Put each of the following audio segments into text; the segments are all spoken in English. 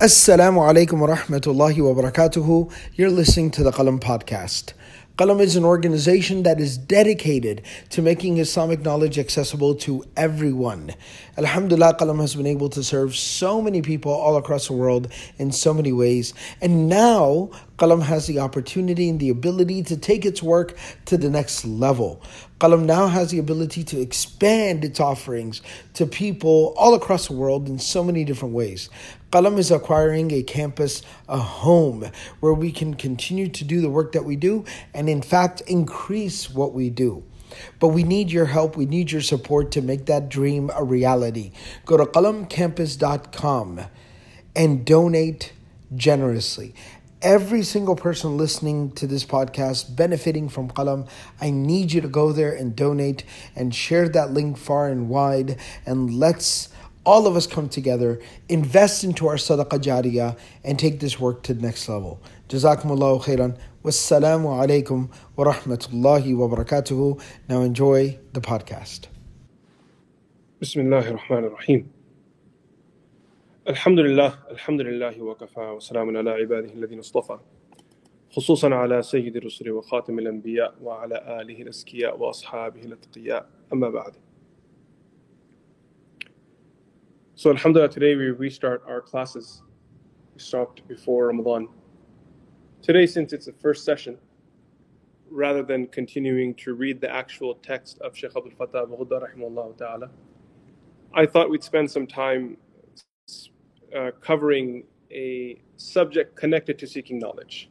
Assalamu alaikum wa rahmatullahi wa barakatuhu. You're listening to the Qalam podcast. Qalam is an organization that is dedicated to making Islamic knowledge accessible to everyone. Alhamdulillah, Qalam has been able to serve so many people all across the world in so many ways. And now, Qalam has the opportunity and the ability to take its work to the next level. Qalam now has the ability to expand its offerings to people all across the world in so many different ways. Qalam is acquiring a campus, a home, where we can continue to do the work that we do and, in fact, increase what we do. But we need your help, we need your support to make that dream a reality. Go to qalamcampus.com and donate generously. Every single person listening to this podcast benefiting from Qalam, I need you to go there and donate and share that link far and wide and let's all of us come together, invest into our sadaqah jariyah, and take this work to the next level. Jazakumullahu khairan. Wassalamu alaikum wa rahmatullahi wa barakatuhu. Now enjoy the podcast. بسم الله الرحمن الرحيم الحمد لله الحمد لله وكفى وسلام على عباده الذين اصطفى خصوصا على سيد الرسل وخاتم الأنبياء وعلى آله الأزكياء وأصحابه الأتقياء أما بعد So Alhamdulillah, today we restart our classes. We stopped before Ramadan. Today, since it's the first session, rather than continuing to read the actual text of Shaykh Abdul Fattah rahimahullah ta'ala, I thought we'd spend some time uh, covering a subject connected to seeking knowledge.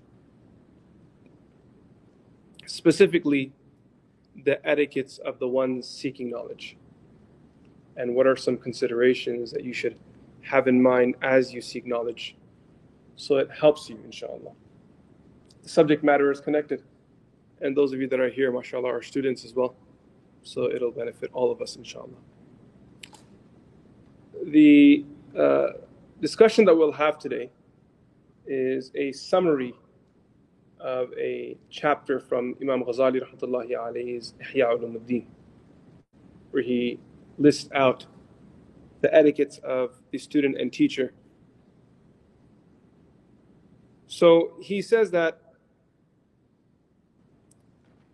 Specifically, the etiquettes of the ones seeking knowledge and what are some considerations that you should have in mind as you seek knowledge so it helps you inshallah? The subject matter is connected. And those of you that are here mashallah are students as well. So it'll benefit all of us inshallah. The uh, discussion that we'll have today is a summary of a chapter from Imam Ghazali rahmatullahi alayhi's Ihya ulumuddin where he list out the etiquettes of the student and teacher. So he says that.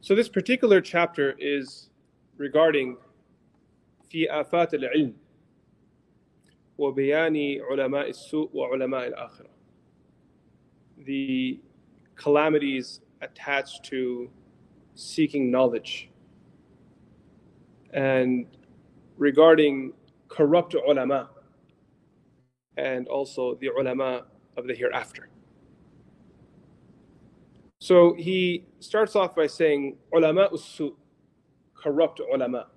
So this particular chapter is regarding في آفات العلم وبيان علماء السوء وعلماء الآخرة. The calamities attached to seeking knowledge and regarding corrupt ulama and also the ulama of the hereafter. So he starts off by saying ulama usu, corrupt ulama.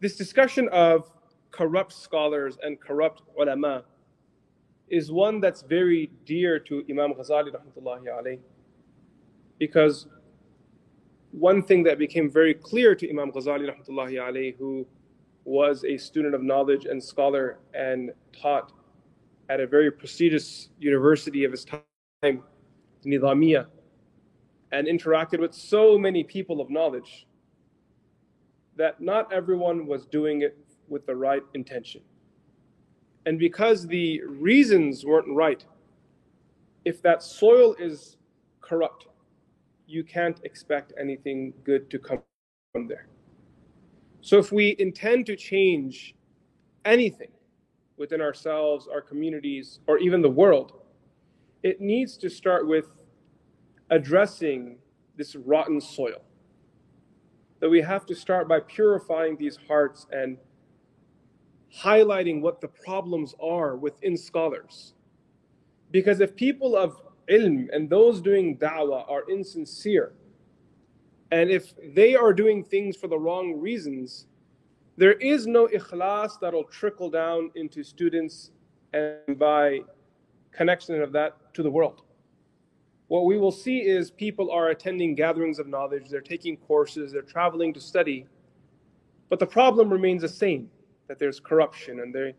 This discussion of corrupt scholars and corrupt ulama is one that's very dear to Imam Ghazali rahmatullahi because one thing that became very clear to Imam Ghazali rahmatullahi alayhi, who was a student of knowledge and scholar and taught at a very prestigious university of his time, Nizamiya, and interacted with so many people of knowledge that not everyone was doing it with the right intention. And because the reasons weren't right, if that soil is corrupt, you can't expect anything good to come from there. So, if we intend to change anything within ourselves, our communities, or even the world, it needs to start with addressing this rotten soil. That we have to start by purifying these hearts and highlighting what the problems are within scholars. Because if people of ilm and those doing da'wah are insincere, and if they are doing things for the wrong reasons, there is no ikhlas that'll trickle down into students and by connection of that to the world. What we will see is people are attending gatherings of knowledge, they're taking courses, they're traveling to study, but the problem remains the same that there's corruption and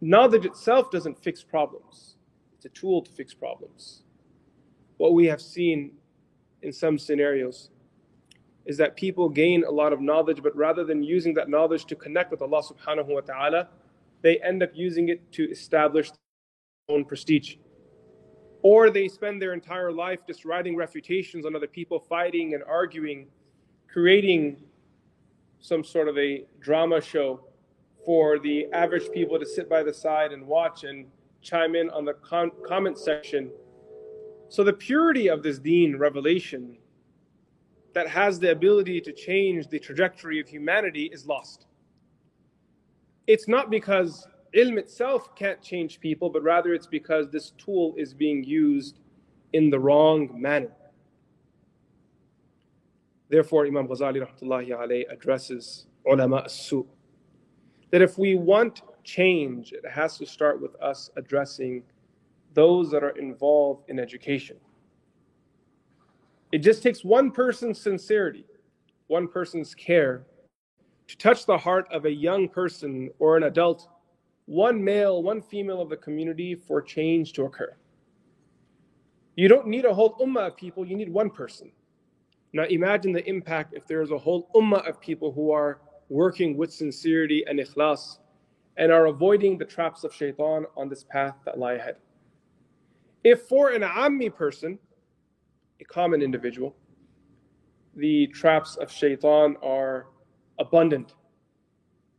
knowledge itself doesn't fix problems a tool to fix problems. What we have seen in some scenarios is that people gain a lot of knowledge, but rather than using that knowledge to connect with Allah subhanahu wa ta'ala, they end up using it to establish their own prestige. Or they spend their entire life just writing refutations on other people, fighting and arguing, creating some sort of a drama show for the average people to sit by the side and watch and chime in on the com- comment section. So, the purity of this deen revelation that has the ability to change the trajectory of humanity is lost. It's not because ilm itself can't change people, but rather it's because this tool is being used in the wrong manner. Therefore, Imam Ghazali rahmatullahi addresses ulama as-su. That if we want change, it has to start with us addressing those that are involved in education. It just takes one person's sincerity, one person's care to touch the heart of a young person or an adult, one male, one female of the community for change to occur. You don't need a whole ummah of people, you need one person. Now imagine the impact if there is a whole ummah of people who are working with sincerity and ikhlas and are avoiding the traps of shaitan on this path that lie ahead. If for an ammi person, a common individual, the traps of shaitan are abundant,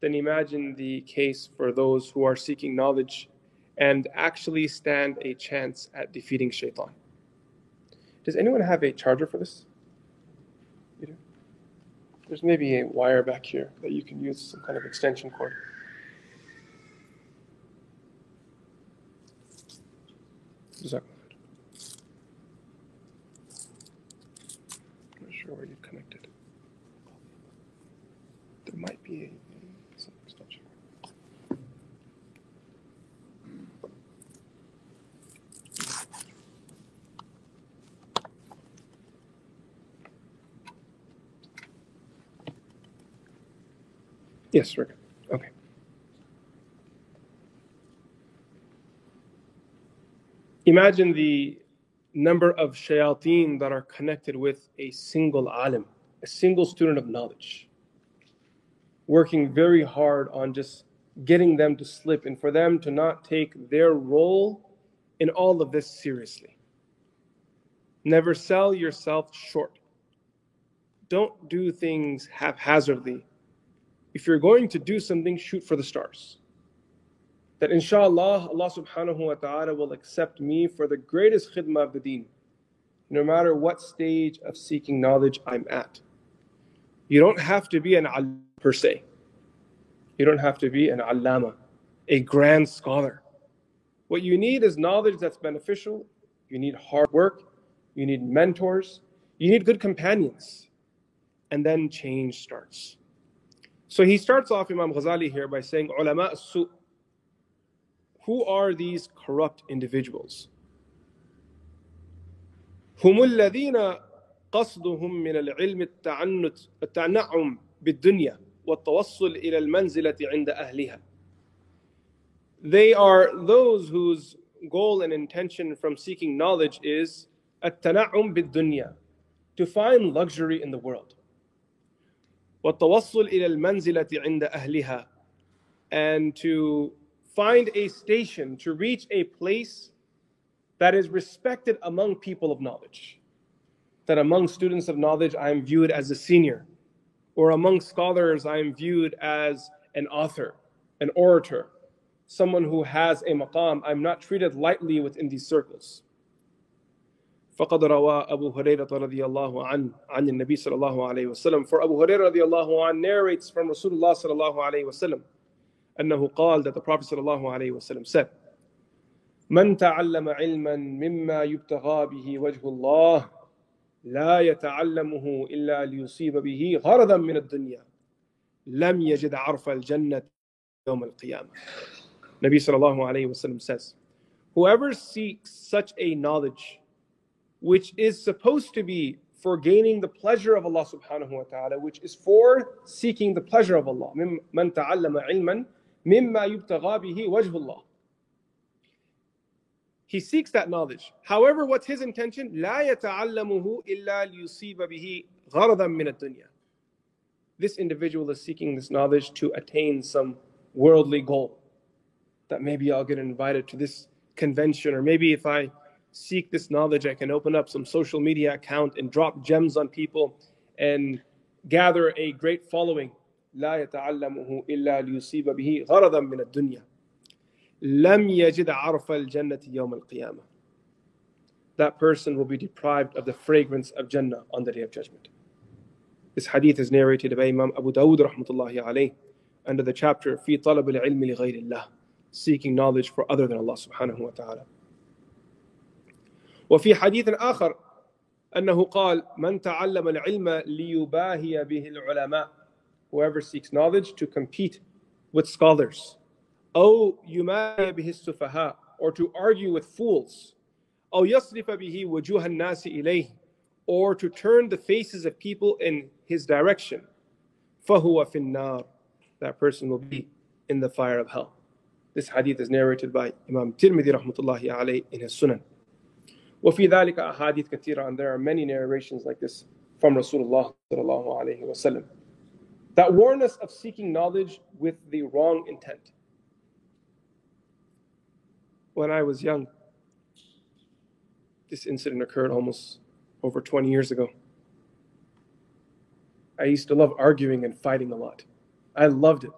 then imagine the case for those who are seeking knowledge and actually stand a chance at defeating shaitan. Does anyone have a charger for this? There's maybe a wire back here that you can use some kind of extension cord. I'm not sure where you connected. There might be a. Yes, Rick. Imagine the number of shayateen that are connected with a single alim, a single student of knowledge, working very hard on just getting them to slip and for them to not take their role in all of this seriously. Never sell yourself short. Don't do things haphazardly. If you're going to do something, shoot for the stars that inshallah Allah subhanahu wa ta'ala will accept me for the greatest khidmah of the deen, no matter what stage of seeking knowledge I'm at. You don't have to be an alim per se. You don't have to be an allama, a grand scholar. What you need is knowledge that's beneficial. You need hard work. You need mentors. You need good companions. And then change starts. So he starts off Imam Ghazali here by saying, ulama su who are these corrupt individuals? هم الذين قصدهم من العلم التعنت التنعم بالدنيا والتوصل إلى المنزلة عند أهلها. They are those whose goal and intention from seeking knowledge is التنعم بالدنيا, to find luxury in the world. والتوصل إلى المنزلة عند أهلها, and to find a station to reach a place that is respected among people of knowledge. That among students of knowledge, I am viewed as a senior, or among scholars, I am viewed as an author, an orator, someone who has a maqam. I'm not treated lightly within these circles. فقد روى أبو هريرة رضي الله عنه عن النبي صلى الله عليه وسلم for Abu Hurairah رضي الله عنه narrates from Rasulullah صلى الله عليه وسلم أنه قال that the Prophet صلى الله عليه وسلم said من تعلم علما مما يبتغى به وجه الله لا يتعلمه إلا ليصيب به غرضا من الدنيا لم يجد عرف الجنة يوم القيامة Nabi sallallahu alayhi wasallam says, Whoever seeks such a knowledge, which is supposed to be for gaining the pleasure of Allah subhanahu wa ta'ala, which is for seeking the pleasure of Allah. من تعلم علما مما يبتغى به وجه الله. He seeks that knowledge. However, what's his intention? لا يتعلمه إلا ليصيب به غرضا من الدنيا. This individual is seeking this knowledge to attain some worldly goal. That maybe I'll get invited to this convention, or maybe if I seek this knowledge, I can open up some social media account and drop gems on people and gather a great following. لا يتعلمه إلا ليصيب به غرضا من الدنيا لم يجد عرف الجنة يوم القيامة That person will be deprived of the fragrance of Jannah on the day of judgment. This hadith is narrated by Imam Abu Dawud rahmatullahi alayh under the chapter في طلب العلم لغير الله seeking knowledge for other than Allah subhanahu wa ta'ala. وفي حديث آخر أنه قال من تعلم العلم ليباهي به العلماء whoever seeks knowledge to compete with scholars أو يماهي به السفهاء or to argue with fools أو يصرف به وجوه الناس إليه or to turn the faces of people in his direction فهو في النار that person will be in the fire of hell this hadith is narrated by Imam Tirmidhi rahmatullahi alayhi in his Sunan وفي ذلك أحاديث كثيرة and there are many narrations like this from Rasulullah sallallahu alayhi wasallam that warn us of seeking knowledge with the wrong intent. When I was young, this incident occurred almost over 20 years ago. I used to love arguing and fighting a lot. I loved it.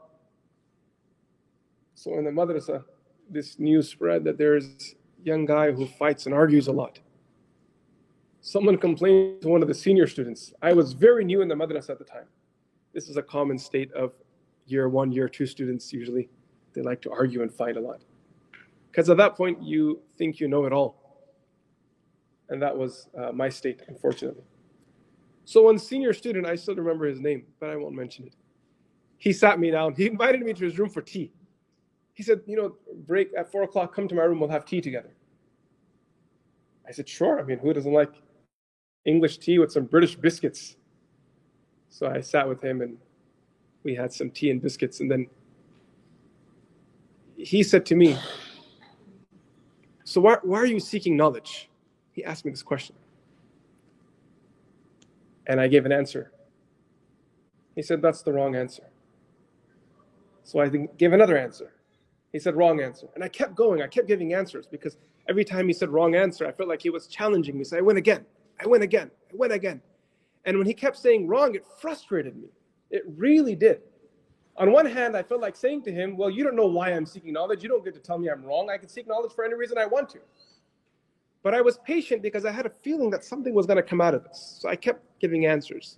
So in the madrasa, this news spread that there's young guy who fights and argues a lot. Someone complained to one of the senior students. I was very new in the madrasa at the time. This is a common state of year one, year two students usually. They like to argue and fight a lot. Because at that point, you think you know it all. And that was uh, my state, unfortunately. So, one senior student, I still remember his name, but I won't mention it. He sat me down. He invited me to his room for tea he said, you know, break at four o'clock, come to my room, we'll have tea together. I said, sure. I mean, who doesn't like English tea with some British biscuits? So I sat with him and we had some tea and biscuits. And then he said to me, So why, why are you seeking knowledge? He asked me this question. And I gave an answer. He said, That's the wrong answer. So I gave another answer. He said, wrong answer. And I kept going. I kept giving answers because every time he said wrong answer, I felt like he was challenging me. So I went again. I went again. I went again. And when he kept saying wrong, it frustrated me. It really did. On one hand, I felt like saying to him, Well, you don't know why I'm seeking knowledge. You don't get to tell me I'm wrong. I can seek knowledge for any reason I want to. But I was patient because I had a feeling that something was going to come out of this. So I kept giving answers.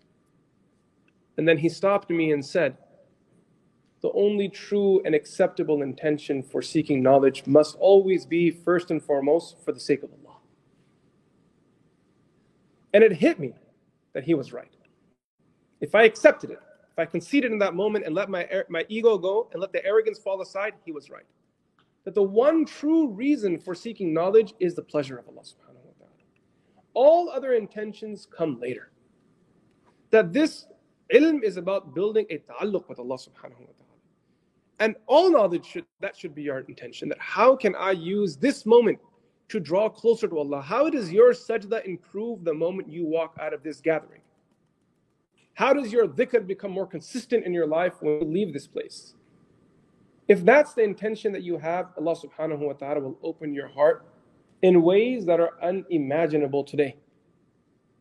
And then he stopped me and said, the only true and acceptable intention for seeking knowledge must always be, first and foremost, for the sake of Allah. And it hit me that he was right. If I accepted it, if I conceded in that moment and let my, er, my ego go and let the arrogance fall aside, he was right. That the one true reason for seeking knowledge is the pleasure of Allah subhanahu wa ta'ala. All other intentions come later. That this ilm is about building a ta'alluq with Allah subhanahu wa ta'ala. And all knowledge should that should be our intention. That how can I use this moment to draw closer to Allah? How does your sajda improve the moment you walk out of this gathering? How does your dhikr become more consistent in your life when you leave this place? If that's the intention that you have, Allah subhanahu wa ta'ala will open your heart in ways that are unimaginable today.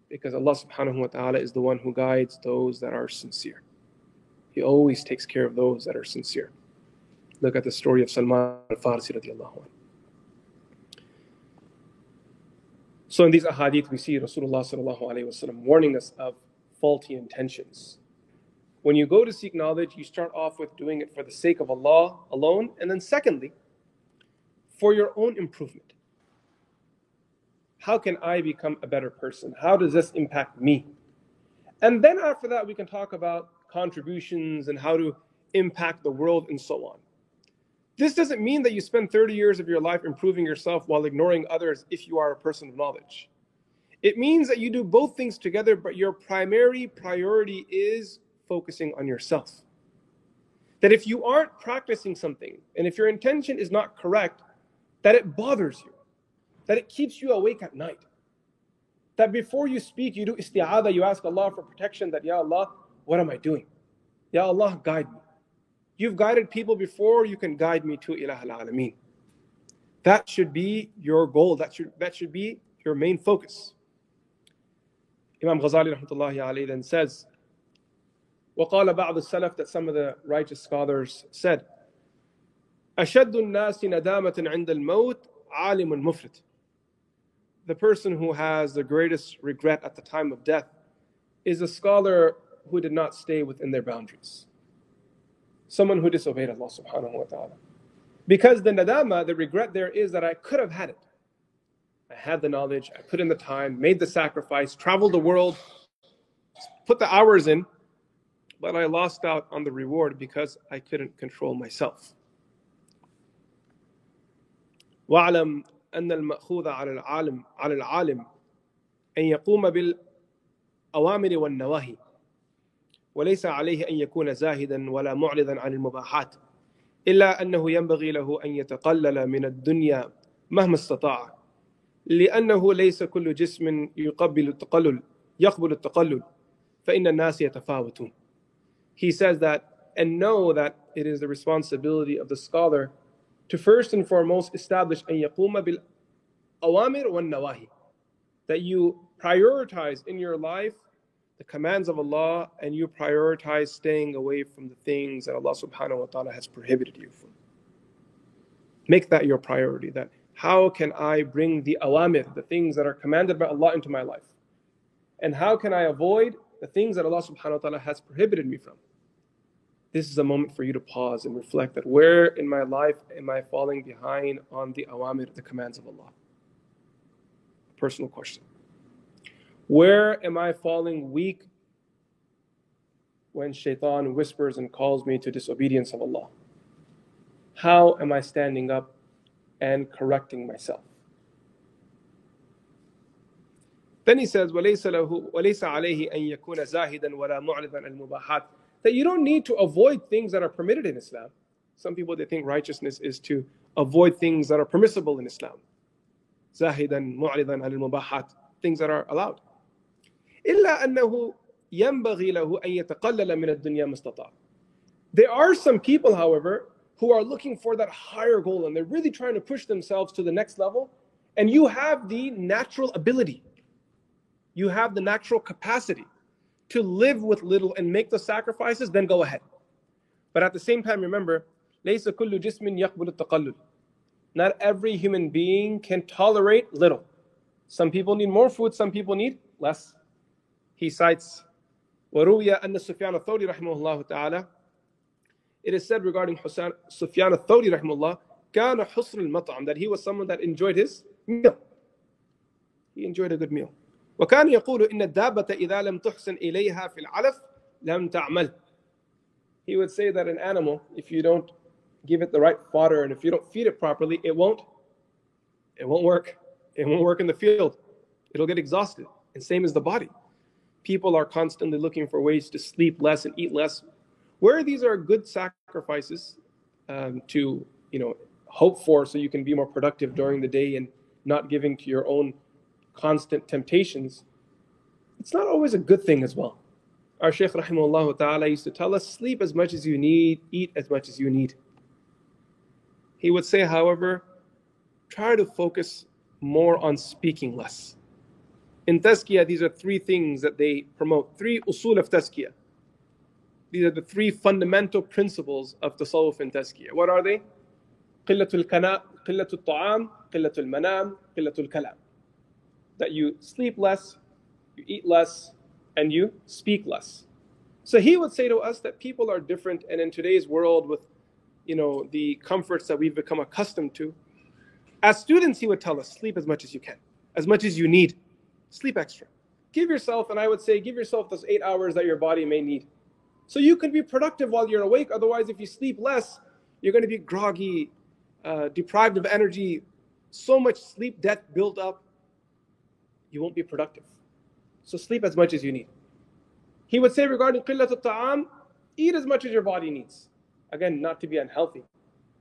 Because Allah subhanahu wa ta'ala is the one who guides those that are sincere. He always takes care of those that are sincere. Look at the story of Salman al-Farsi radiallahu So in these ahadith, we see Rasulullah sallallahu alayhi wasallam warning us of faulty intentions. When you go to seek knowledge, you start off with doing it for the sake of Allah alone, and then secondly, for your own improvement. How can I become a better person? How does this impact me? And then after that, we can talk about contributions and how to impact the world and so on. This doesn't mean that you spend 30 years of your life improving yourself while ignoring others if you are a person of knowledge. It means that you do both things together, but your primary priority is focusing on yourself. That if you aren't practicing something and if your intention is not correct, that it bothers you, that it keeps you awake at night. That before you speak, you do isti'adah, you ask Allah for protection, that, Ya Allah, what am I doing? Ya Allah, guide me. You've guided people before, you can guide me to Ilah al Alameen. That should be your goal. That should, that should be your main focus. Imam Ghazali rahmatullahi alayhi then says, وقال بعض السلف that some of the righteous scholars said أشد الناس ندامة عند الموت عالم مفرط The person who has the greatest regret at the time of death is a scholar who did not stay within their boundaries. Someone who disobeyed Allah subhanahu wa ta'ala. Because the nadama, the regret there is that I could have had it. I had the knowledge, I put in the time, made the sacrifice, traveled the world, put the hours in, but I lost out on the reward because I couldn't control myself. واعلم أن المأخوذ على العالم على العالم أن يقوم بالأوامر والنواهي وليس عليه أن يكون زاهدا ولا معرضا عن المباحات إلا أنه ينبغي له أن يتقلل من الدنيا مهما استطاع لأنه ليس كل جسم يقبل التقلل يقبل التقلل فإن الناس يتفاوتون. He says that and know that it is the responsibility of the scholar to first and foremost establish أن يقوم بالأوامر والنواهي that you prioritize in your life the commands of Allah and you prioritize staying away from the things that Allah subhanahu wa ta'ala has prohibited you from. Make that your priority that how can I bring the awamir, the things that are commanded by Allah into my life? And how can I avoid the things that Allah subhanahu wa ta'ala has prohibited me from? This is a moment for you to pause and reflect that where in my life am I falling behind on the awamir, the commands of Allah? Personal question. Where am I falling weak when shaitan whispers and calls me to disobedience of Allah? How am I standing up and correcting myself? Then he says, وَلَيْسَ, له وَلَيْسَ عَلَيْهِ أَن يَكُونَ زَاهِدًا وَلَا مُعْرِضًا الْمُبَاحَاتِ That you don't need to avoid things that are permitted in Islam. Some people, they think righteousness is to avoid things that are permissible in Islam. زَاهِدًا مُعْرِضًا عَنِ الْمُبَاحَاتِ Things that are allowed. إلا أنه ينبغي له أن يتقلل من الدنيا مستطاع. There are some people, however, who are looking for that higher goal and they're really trying to push themselves to the next level. And you have the natural ability, you have the natural capacity to live with little and make the sacrifices, then go ahead. But at the same time, remember, ليس كل جسم يقبل التقلل. Not every human being can tolerate little. Some people need more food, some people need less he cites وروي أن سفيان الثوري رحمه الله تعالى It is said regarding Husan, Sufyan al-Thawri rahimahullah كان حصر المطعم that he was someone that enjoyed his meal. He enjoyed a good meal. وكان يقول إن الدابة إذا لم تحسن إليها في العلف لم تعمل. He would say that an animal, if you don't give it the right fodder and if you don't feed it properly, it won't, it won't work. It won't work in the field. It'll get exhausted. And same as the body people are constantly looking for ways to sleep less and eat less. Where these are good sacrifices um, to, you know, hope for so you can be more productive during the day and not giving to your own constant temptations, it's not always a good thing as well. Our Shaykh Rahimahullah Ta'ala used to tell us, sleep as much as you need, eat as much as you need. He would say, however, try to focus more on speaking less. In Tazkiyah, these are three things that they promote, three usul of Tazkiyah. These are the three fundamental principles of Tasawwuf and Tazkiyah. What are they? Qillatul kana, qillatul ta'am, qillatul manam, qillatul kalam. That you sleep less, you eat less, and you speak less. So he would say to us that people are different, and in today's world with you know the comforts that we've become accustomed to, as students, he would tell us sleep as much as you can, as much as you need sleep extra. Give yourself, and I would say, give yourself those eight hours that your body may need. So you can be productive while you're awake. Otherwise, if you sleep less, you're going to be groggy, uh, deprived of energy, so much sleep debt built up, you won't be productive. So sleep as much as you need. He would say regarding qillat al ta'am, eat as much as your body needs. Again, not to be unhealthy.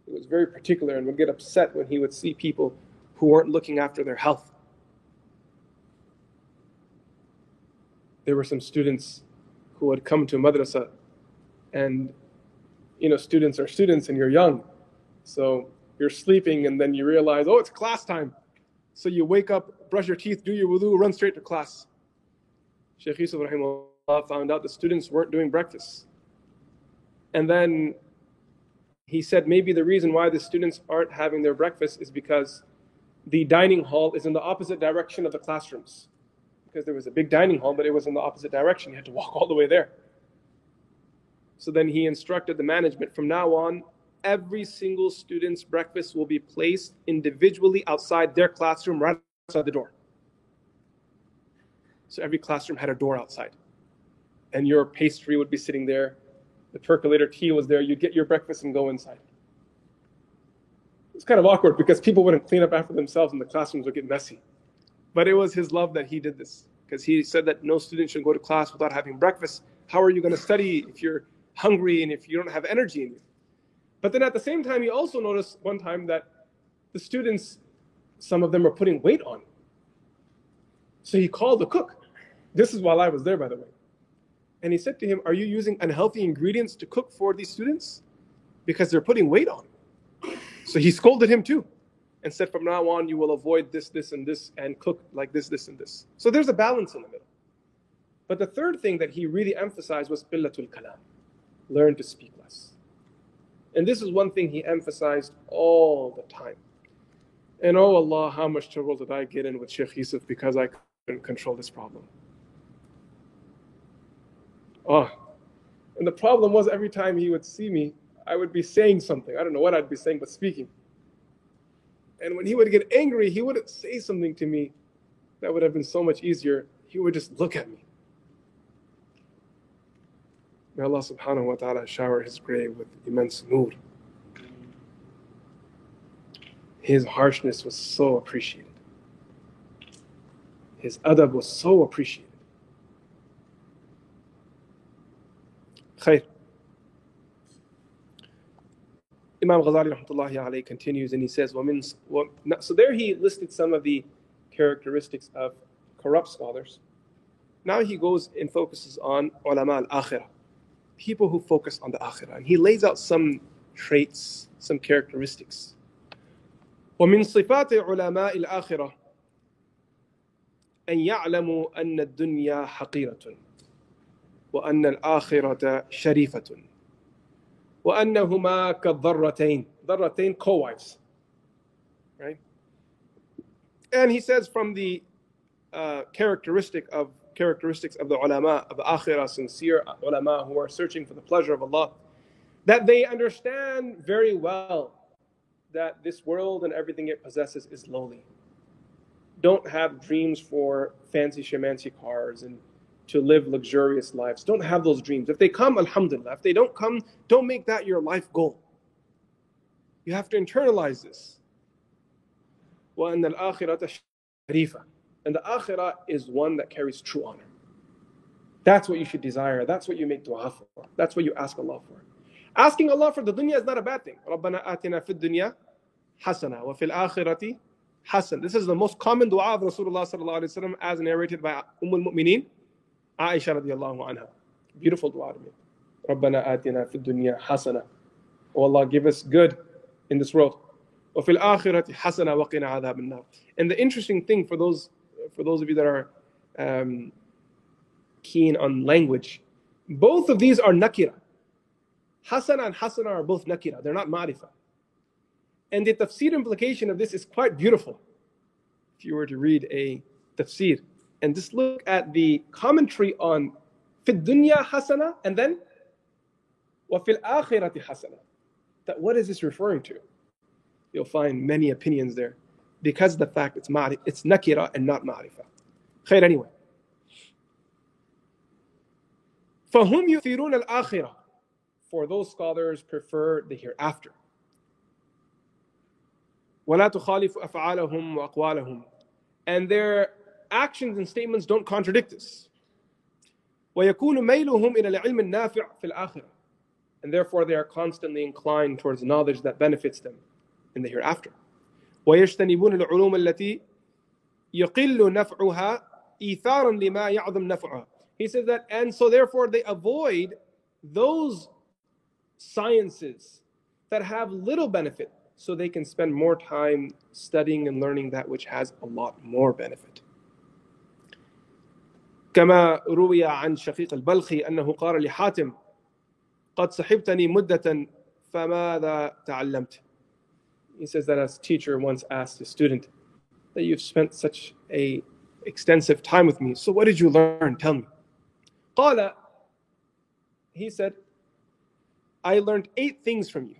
He was very particular and would get upset when he would see people who weren't looking after their health. There were some students who had come to madrasa and you know students are students and you're young so you're sleeping and then you realize, oh, it's class time. So you wake up, brush your teeth, do your wudu, run straight to class. Shaykh Yusuf rahimahullah found out the students weren't doing breakfast. And then he said maybe the reason why the students aren't having their breakfast is because the dining hall is in the opposite direction of the classrooms. Because there was a big dining hall, but it was in the opposite direction. You had to walk all the way there. So then he instructed the management from now on, every single student's breakfast will be placed individually outside their classroom, right outside the door. So every classroom had a door outside. And your pastry would be sitting there, the percolator tea was there, you'd get your breakfast and go inside. It's kind of awkward because people wouldn't clean up after themselves and the classrooms would get messy. But it was his love that he did this because he said that no student should go to class without having breakfast. How are you going to study if you're hungry and if you don't have energy in you? But then at the same time, he also noticed one time that the students, some of them are putting weight on. So he called the cook. This is while I was there, by the way. And he said to him, Are you using unhealthy ingredients to cook for these students? Because they're putting weight on. So he scolded him too and said, From now on, you will avoid this, this, and this, and cook like this, this, and this. So there's a balance in the middle. But the third thing that he really emphasized was qillatul kalam. Learn to speak less. And this is one thing he emphasized all the time. And oh Allah, how much trouble did I get in with Sheikh Yusuf because I couldn't control this problem. Oh. And the problem was every time he would see me, I would be saying something. I don't know what I'd be saying, but speaking. And when he would get angry, he wouldn't say something to me that would have been so much easier. He would just look at me. May Allah subhanahu wa ta'ala shower his grave with immense nur. His harshness was so appreciated. His adab was so appreciated. Imam Ghazali rahmatullahi alayhi continues and he says, so there he listed some of the characteristics of corrupt scholars. Now he goes and focuses on ulama al-akhirah people who focus on the akhirah. And he lays out some traits, some characteristics. ومن صفات علماء الآخرة أن يعلموا أن الدنيا حقيرة وأن الآخرة شريفة وأنهما كالذرتين ذرتين co-wives right and he says from the uh, characteristic of characteristics of the ulama, of the akhirah, sincere ulama who are searching for the pleasure of Allah, that they understand very well that this world and everything it possesses is lowly. Don't have dreams for fancy shamancy cars and to live luxurious lives. Don't have those dreams. If they come, alhamdulillah. If they don't come, don't make that your life goal. You have to internalize this. وَأَنَّ الْآخِرَةَ شَرِيفَةً and the akhirah is one that carries true honor. That's what you should desire. That's what you make dua for. That's what you ask Allah for. Asking Allah for the dunya is not a bad thing. رَبَّنَا آتِنَا فِي الدُّنْيَا حَسَنًا وَفِي الْآخِرَةِ حَسَنًا This is the most common dua of Rasulullah sallallahu alaihi wasallam as narrated by Umm al-Mu'mineen, Aisha radiallahu anha. Beautiful dua to me. رَبَّنَا آتِنَا فِي الدُّنْيَا حَسَنًا Oh Allah, give us good in this world. وَفِي الْآخِرَةِ حَسَنًا وَقِنَا عَذَابَ النَّارِ And the interesting thing for those for those of you that are um, keen on language, both of these are nakira. Hasana and hasana are both nakira, they're not marifa. And the tafsir implication of this is quite beautiful. If you were to read a tafsir and just look at the commentary on fid dunya hasana and then wa fil akhirati hasana. That what is this referring to? You'll find many opinions there because of the fact it's ma'rif, it's nakira and not ma'rifa. Khair anyway. فهم يثيرون الآخرة For those scholars prefer the hereafter. ولا تخالف أفعالهم وأقوالهم And their actions and statements don't contradict this. ويكون ميلهم إلى العلم النافع في الآخرة And therefore they are constantly inclined towards knowledge that benefits them in the hereafter. ويجتنبون العلوم التي يقل نفعها إيثارا لما يعظم نفعها. He says that, and so therefore they avoid those sciences that have little benefit, so they can spend more time studying and learning that which has a lot more benefit. كما روي عن شقيق البلخي أنه قال لحاتم قد صحبتني مدة فماذا تعلمت He says that as teacher once asked a student that you've spent such a extensive time with me so what did you learn tell me قال he said I learned eight things from you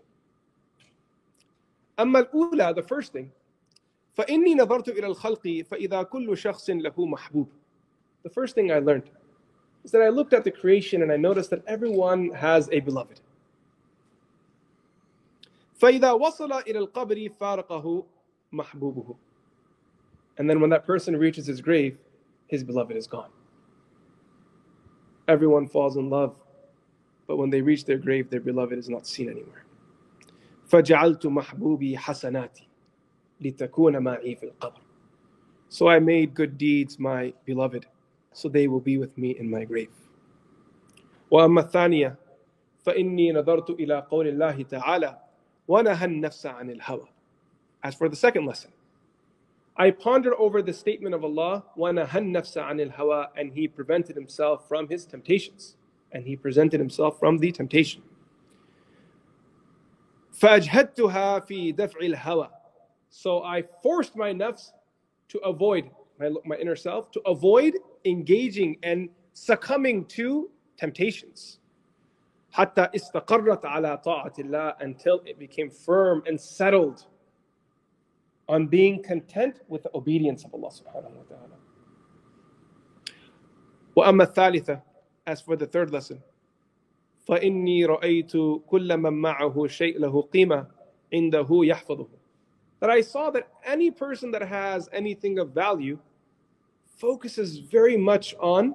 أما الأولى the first thing فإني نظرت إلى الخلق فإذا كل شخص له محبوب the first thing I learned is that I looked at the creation and I noticed that everyone has a beloved. فإذا وصل إلى القبر فارقه محبوبه. And then when that person reaches his grave, his beloved is gone. Everyone falls in love, but when they reach their grave, their beloved is not seen anywhere. فجعلت محبوبي حسناتي لتكون معي في القبر. So I made good deeds my beloved so they will be with me in my grave. وأما الثانية فإني نظرت إلى قول الله تعالى ونهى النفس عن الهوى. As for the second lesson, I pondered over the statement of Allah ونهى النفس عن الهوى and he prevented himself from his temptations and he presented himself from the temptation. فأجهدتها في دفع الهوى. So I forced my nafs to avoid my, my inner self to avoid engaging and succumbing to temptations. حتى استقرت على طاعة الله until it became firm and settled on being content with the obedience of Allah subhanahu wa ta'ala. وأما الثالثة as for the third lesson فإني رأيت كل من معه شيء له قيمة عنده يحفظه that I saw that any person that has anything of value focuses very much on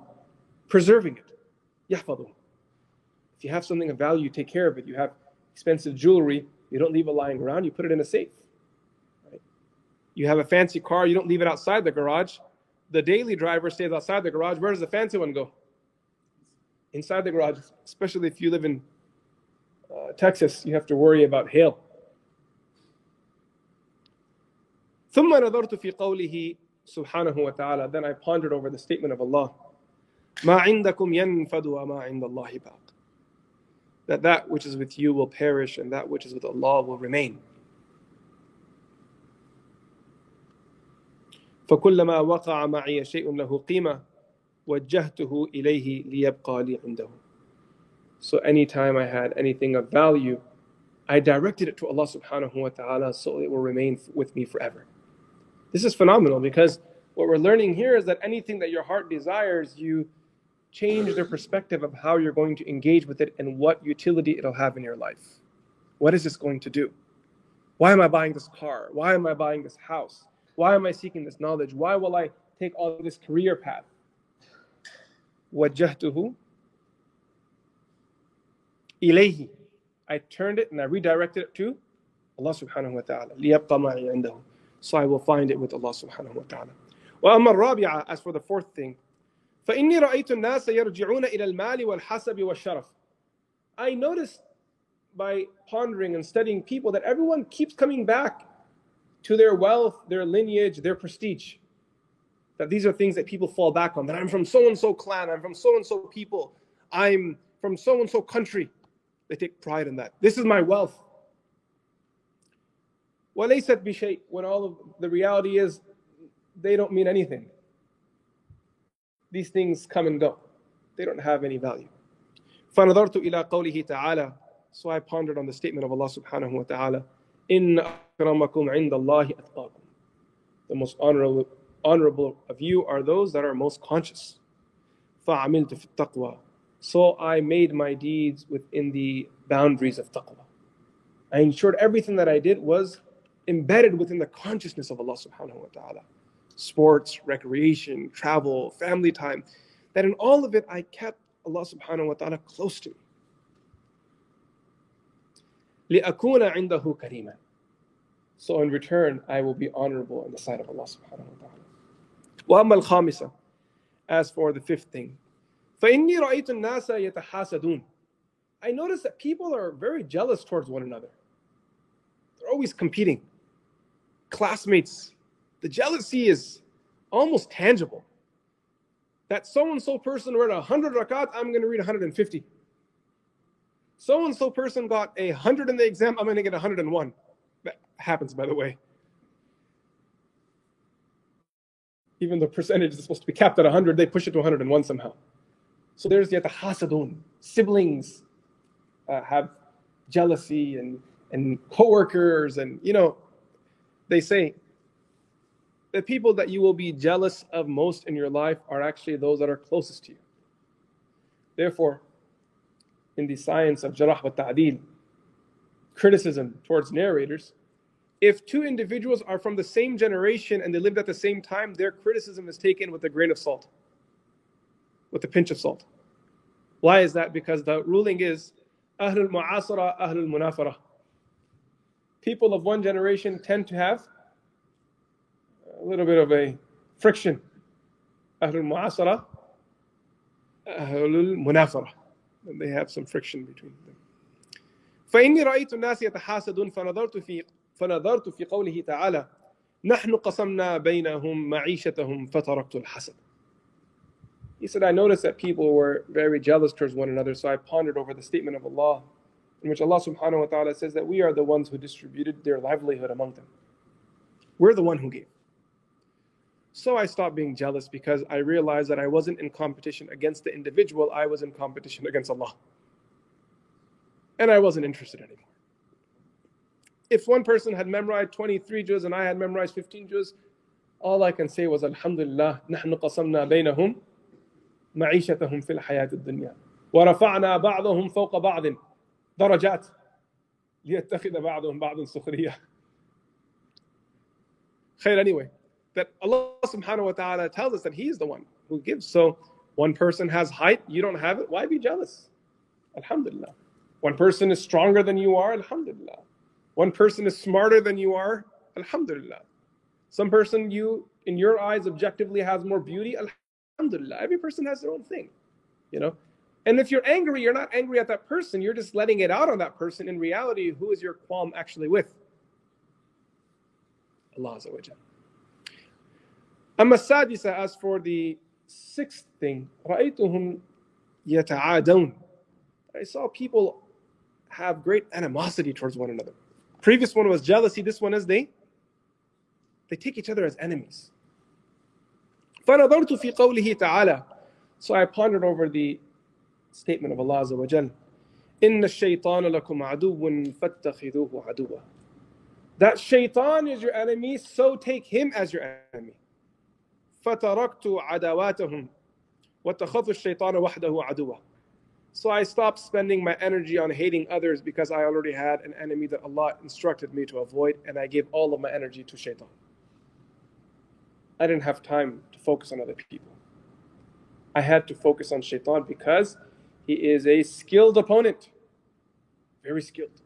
preserving it. يحفظه. If you have something of value, you take care of it. You have expensive jewelry, you don't leave it lying around, you put it in a safe. Right? You have a fancy car, you don't leave it outside the garage. The daily driver stays outside the garage. Where does the fancy one go? Inside the garage, especially if you live in uh, Texas, you have to worry about hail. ثم نظرت في قوله subhanahu wa ta'ala, then I pondered over the statement of Allah. ما عندكم ينفد وما عند الله باق. That that which is with you will perish and that which is with Allah will remain. فكلما وقع معي شيء له قيمة وجهته إليه ليبقى لي عنده. So anytime I had anything of value, I directed it to Allah subhanahu wa ta'ala so it will remain with me forever. This is phenomenal because what we're learning here is that anything that your heart desires, you change the perspective of how you're going to engage with it and what utility it'll have in your life. What is this going to do? Why am I buying this car? Why am I buying this house? Why am I seeking this knowledge? Why will I take all this career path? Wajjahtuhu ilayhi. I turned it and I redirected it to Allah subhanahu wa ta'ala. so I will find it with Allah subhanahu wa ta'ala. وأما الرابعة, as for the fourth thing, فإني رأيت الناس يرجعون إلى المال والحسب والشرف. I noticed by pondering and studying people that everyone keeps coming back to their wealth, their lineage, their prestige. That these are things that people fall back on. That I'm from so and so clan, I'm from so and so people, I'm from so and so country. They take pride in that. This is my wealth. وَلَيْسَتْ بِشَيْءٍ When all of the reality is, they don't mean anything. These things come and go. They don't have any value. فَنَظَرْتُ إِلَىٰ قَوْلِهِ تَعَالَى So I pondered on the statement of Allah subhanahu wa ta'ala, إِنَّ أَكْرَمَكُمْ عِنْدَ اللَّهِ أَتْقَاكُمْ The most honorable, honorable of you are those that are most conscious. فَعَمِلْتُ فِي التَّقْوَى So I made my deeds within the boundaries of taqwa. I ensured everything that I did was embedded within the consciousness of Allah subhanahu wa ta'ala. Sports, recreation, travel, family time. That in all of it I kept Allah subhanahu wa ta'ala close to me. لِأَكُونَ عِنْدَهُ كَرِيمًا So in return, I will be honorable in the sight of Allah subhanahu wa ta'ala. وأما الخامسة As for the fifth thing, فإني رأيت الناس يتحاسدون I notice that people are very jealous towards one another They're always competing. Classmates, the jealousy is almost tangible. That so and so person read 100 rakat, I'm going to read 150. So and so person got a 100 in the exam, I'm going to get 101. That happens, by the way. Even the percentage is supposed to be capped at 100, they push it to 101 somehow. So there's the hasadun. Siblings uh, have jealousy and, and coworkers, and you know, they say the people that you will be jealous of most in your life are actually those that are closest to you. Therefore, in the science of jarah wa ta'dil, criticism towards narrators, if two individuals are from the same generation and they lived at the same time, their criticism is taken with a grain of salt, with a pinch of salt. Why is that? Because the ruling is Ahlul Mu'asara, Ahlul Munafara People of one generation tend to have a little bit of a friction. Ahlul Mu'asara, Ahlul Munafara. They have some friction between them. فإني رأيت الناس يتحاسدون فنظرت في فنظرت في قوله تعالى نحن قسمنا بينهم معيشتهم فتركت الحسد he said, I noticed that people were very jealous towards one another, so I pondered over the statement of Allah, in which Allah subhanahu wa ta'ala says that we are the ones who distributed their livelihood among them. We're the one who gave. So I stopped being jealous because I realized that I wasn't in competition against the individual, I was in competition against Allah. And I wasn't interested anymore. If one person had memorized 23 juz and I had memorized 15 juz, all I can say was Alhamdulillah, نحن قسمنا بينهم معيشتهم في الحياة الدنيا ورفعنا بعضهم فوق بعض درجات ليتخذ بعضهم بعض سخرية خير anyway that Allah subhanahu wa ta'ala tells us that He is the one who gives. So one person has height, you don't have it, why be jealous? Alhamdulillah. One person is stronger than you are, Alhamdulillah. One person is smarter than you are, Alhamdulillah. Some person you, in your eyes, objectively has more beauty, Alhamdulillah. Every person has their own thing, you know. And if you're angry, you're not angry at that person, you're just letting it out on that person. In reality, who is your qualm actually with? Allah Azza wa Jalla. أما السادسة as for the sixth thing رأيتهم يتعادون I saw people have great animosity towards one another previous one was jealousy this one is they they take each other as enemies فنظرت في قوله تعالى so I pondered over the statement of Allah Azza wa Jal إن الشيطان لكم عدو فاتخذوه عدوا that shaitan is your enemy so take him as your enemy فتركت عداواتهم واتخذت الشيطان وحده عدوا So I stopped spending my energy on hating others because I already had an enemy that Allah instructed me to avoid, and I gave all of my energy to shaitan. I didn't have time to focus on other people. I had to focus on shaitan because he is a skilled opponent. Very skilled.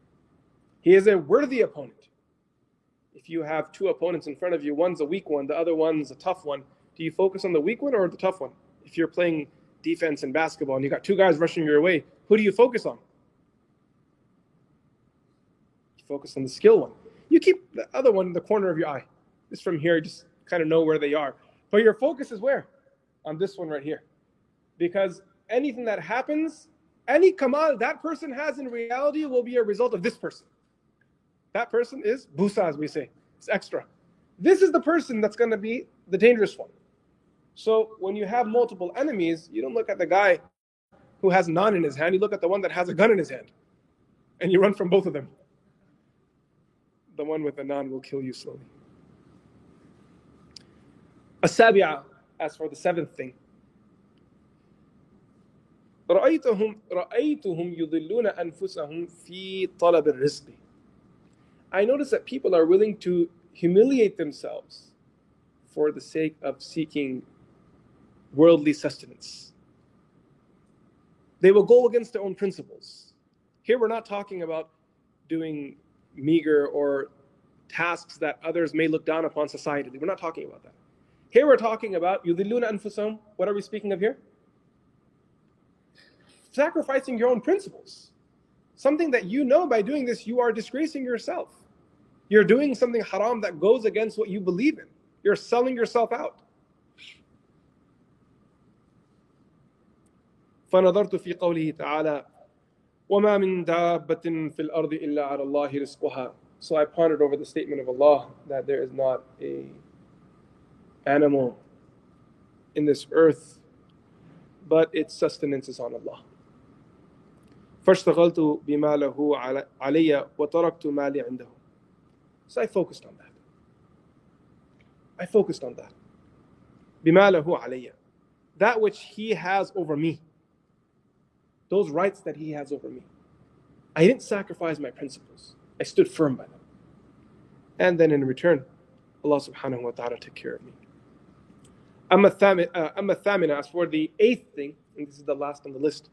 He is a worthy opponent. If you have two opponents in front of you, one's a weak one, the other one's a tough one, do you focus on the weak one or the tough one? If you're playing defense in basketball and you got two guys rushing your way, who do you focus on? You focus on the skill one. You keep the other one in the corner of your eye. Just from here, just kind of know where they are. But your focus is where? On this one right here. Because anything that happens, any kamal that person has in reality will be a result of this person. That person is busa, as we say. It's extra. This is the person that's going to be the dangerous one. So when you have multiple enemies, you don't look at the guy who has none in his hand. You look at the one that has a gun in his hand, and you run from both of them. The one with the non will kill you slowly. Asabia, as for the seventh thing, رأيتهم رأيتهم يضلون أنفسهم في طلب الرزق I notice that people are willing to humiliate themselves for the sake of seeking worldly sustenance. They will go against their own principles. Here we're not talking about doing meager or tasks that others may look down upon society. We're not talking about that. Here we're talking about yudilluna anfusahum. What are we speaking of here? Sacrificing your own principles. Something that you know by doing this, you are disgracing yourself. You're doing something haram that goes against what you believe in. You're selling yourself out. فنظرت في قوله تعالى وما من دابة في الأرض إلا على الله رزقها So I pondered over the statement of Allah that there is not a animal in this earth but its sustenance is on Allah. فاشتغلت بما له علي وتركت مالي عنده. So I focused on that. I focused on that. بما له علي. That which he has over me those rights that He has over me. I didn't sacrifice my principles, I stood firm by them. And then in return, Allah subhanahu wa ta'ala took care of me. Amma thamina, uh, as for the eighth thing, and this is the last on the list,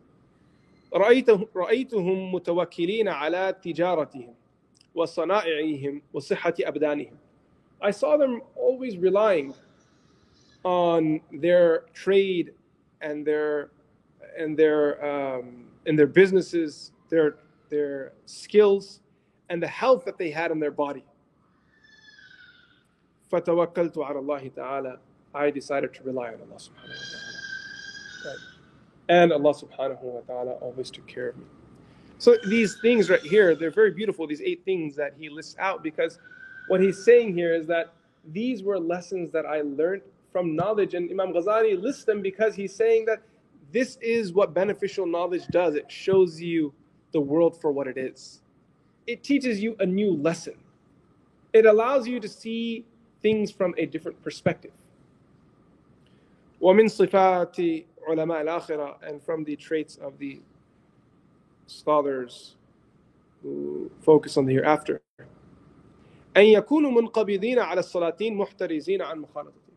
رأيتهم متوكلين على تجارتهم وصنائعهم وصحة أبدانهم. I saw them always relying on their trade and their and their um, and their businesses, their their skills, and the health that they had in their body. فَتَوَكَّلْتُ عَلَى اللَّهِ تَعَالَى I decided to rely on Allah subhanahu wa ta'ala. Right. And Allah subhanahu wa ta'ala always took care of me. So these things right here, they're very beautiful, these eight things that he lists out, because what he's saying here is that these were lessons that I learned from knowledge. And Imam Ghazali lists them because he's saying that this is what beneficial knowledge does it shows you the world for what it is, it teaches you a new lesson, it allows you to see things from a different perspective. ومن صفات علماء الآخرة and from the traits of the scholars who focus on the hereafter أن يكونوا منقبضين على السلاطين محترزين عن مخالطتهم.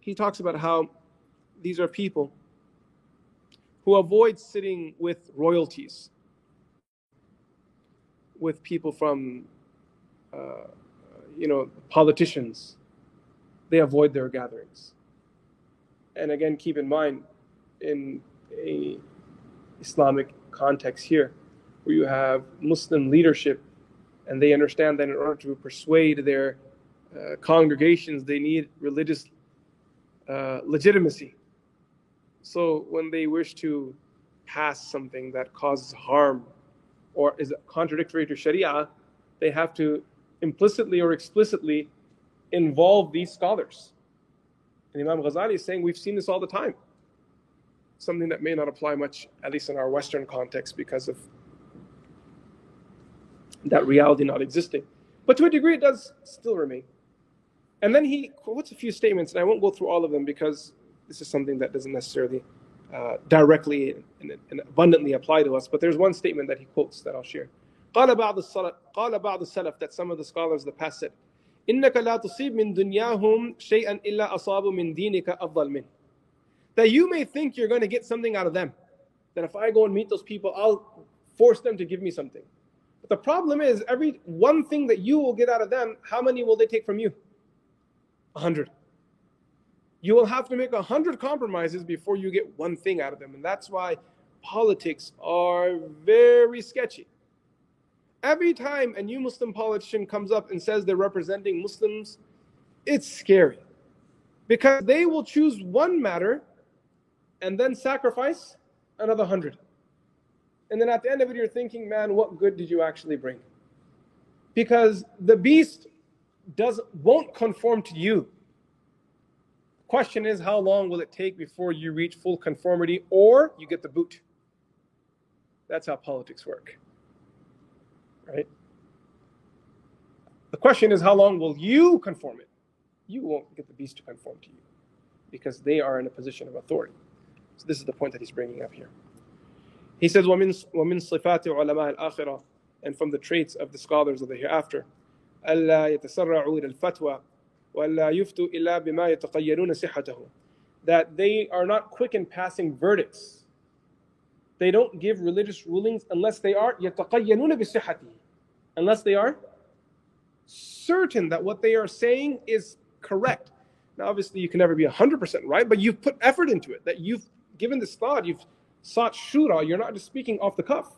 He talks about how these are people who avoid sitting with royalties, with people from, uh, you know, politicians. They avoid their gatherings. And again, keep in mind, in a Islamic context here, where you have Muslim leadership, and they understand that in order to persuade their uh, congregations, they need religious uh, legitimacy so when they wish to pass something that causes harm or is contradictory to Sharia, they have to implicitly or explicitly involve these scholars. And Imam Ghazali is saying we've seen this all the time Something that may not apply much, at least in our Western context, because of that reality not existing. But to a degree, it does still remain. And then he quotes a few statements, and I won't go through all of them because this is something that doesn't necessarily uh, directly and, and, abundantly apply to us. But there's one statement that he quotes that I'll share. قال بعض السلف قال بعض السلف that some of the scholars of the past said إنك لا تصيب من دنياهم شيئا إلا أصاب من دينك أفضل منه that you may think you're going to get something out of them. That if I go and meet those people I'll force them to give me something. But the problem is every one thing that you will get out of them how many will they take from you? A hundred. You will have to make a hundred compromises before you get one thing out of them. And that's why politics are very sketchy. Every time a new Muslim politician comes up and says they're representing Muslims, it's scary. Because they will choose one matter and then sacrifice another hundred. And then at the end of it, you're thinking, man, what good did you actually bring? Because the beast does won't conform to you. Question is, how long will it take before you reach full conformity or you get the boot? That's how politics work. Right? The question is, how long will you conform it? You won't get the beast to conform to you because they are in a position of authority. So this is the point that he's bringing up here. He says, وَمِن, وَمِن صِفَاتِ عُلَمَاءِ الْآخِرَةِ And from the traits of the scholars of the hereafter, أَلَّا يَتَسَرَّعُوا إِلَى الْفَتْوَى وَلَا يُفْتُوا إِلَّا بِمَا يَتَقَيَّنُونَ صِحَّتَهُ That they are not quick in passing verdicts. They don't give religious rulings unless they are يَتَقَيَّنُونَ بِصِحَّتِهِ Unless they are certain that what they are saying is correct. Now, obviously, you can never be 100% right, but you've put effort into it, that you've given this thought, you've sought shura, you're not just speaking off the cuff.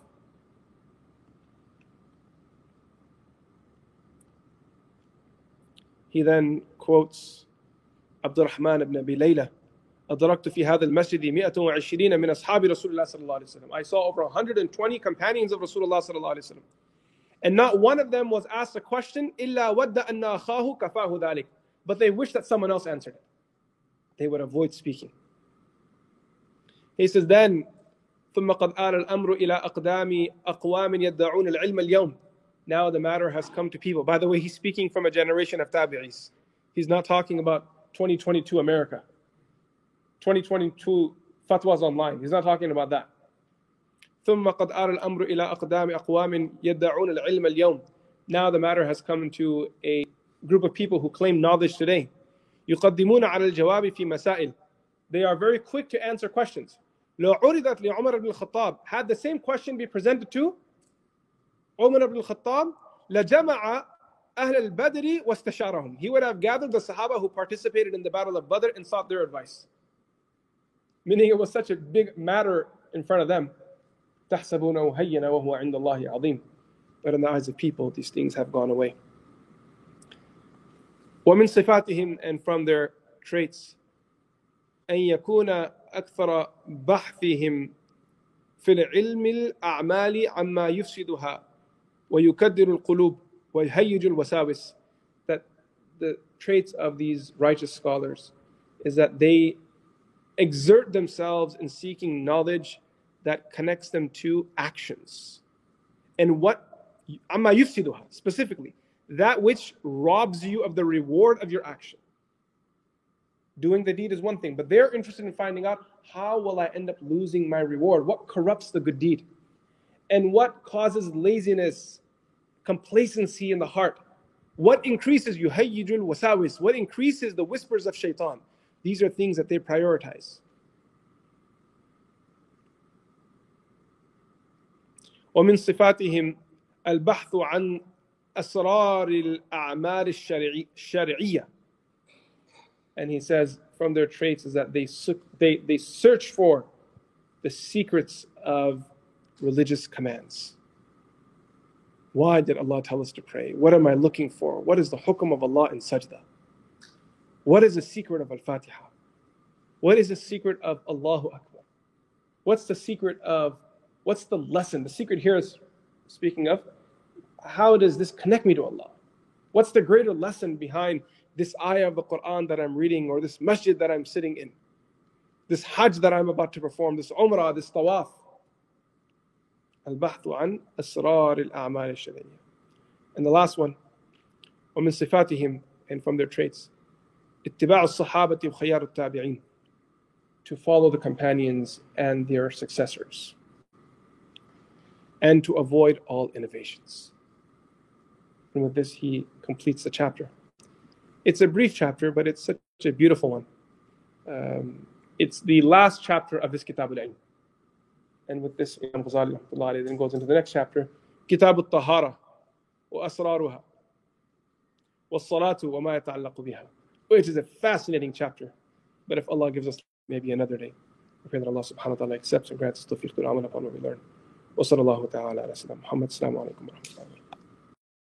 He then quotes Abdurrahman ibn Abi Layla أدركت في هذا المسجد 120 من أصحاب رسول الله صلى الله عليه وسلم. I saw over 120 companions of Rasulullah صلى الله عليه وسلم. And not one of them was asked a question إلا ود أن أخاه كفاه ذلك. But they wished that someone else answered it. They would avoid speaking. He says then ثم قد آل الأمر إلى أقدام أقوام يدعون العلم اليوم. Now the matter has come to people. By the way, he's speaking from a generation of tabi'is. He's not talking about 2022 America. 2022 fatwas online. He's not talking about that. ثم قد آل الأمر إلى أقدام أقوام يدعون العلم اليوم. Now the matter has come to a group of people who claim knowledge today. يقدمون على الجواب في مسائل. They are very quick to answer questions. لو عرضت لعمر بن الخطاب had the same question be presented to Umar ibn al-Khattab لجمع أهل البدر واستشارهم. He would have gathered the Sahaba who participated in the Battle of Badr and sought their advice. Meaning it was such a big matter in front of them. تحسبونه هينا وهو عند الله عظيم. But in the eyes of people, these things have gone away. ومن صفاتهم and from their traits أن يكون أكثر بحثهم في العلم الأعمال عما يفسدها ويكدر القلوب ويهيج الوساوس that the traits of these righteous scholars is that they exert themselves in seeking knowledge that connects them to actions and what عما يفسدها specifically that which robs you of the reward of your action doing the deed is one thing but they're interested in finding out how will i end up losing my reward what corrupts the good deed and what causes laziness complacency in the heart. What increases yuhayyijul wasawis? What increases the whispers of shaitan? These are things that they prioritize. ومن صفاتهم البحث عن أسرار الأعمال الشرعية and he says from their traits is that they, they, they search for the secrets of religious commands. Why did Allah tell us to pray? What am I looking for? What is the hukum of Allah in sajda? What is the secret of Al Fatiha? What is the secret of Allahu Akbar? What's the secret of, what's the lesson? The secret here is speaking of, how does this connect me to Allah? What's the greater lesson behind this ayah of the Quran that I'm reading or this masjid that I'm sitting in? This hajj that I'm about to perform, this umrah, this tawaf. البحث عن أسرار الأعمال الشرعية. And the last one, ومن صفاتهم and from their traits اتباع الصحابة وخيار التابعين to follow the companions and their successors and to avoid all innovations. And with this, he completes the chapter. It's a brief chapter, but it's such a beautiful one. Um, it's the last chapter of this Kitab al-Ilm. And with this, Imam Ghazali then goes into the next chapter, Kitab al-Tahara wa asraruha wa salatu wa ma yata'allaqu biha, which is a fascinating chapter. But if Allah gives us maybe another day, I pray that Allah subhanahu wa ta'ala accepts and grants us tawfiq to amal upon what we learn. وصلى الله تعالى على سيدنا محمد السلام عليكم ورحمة الله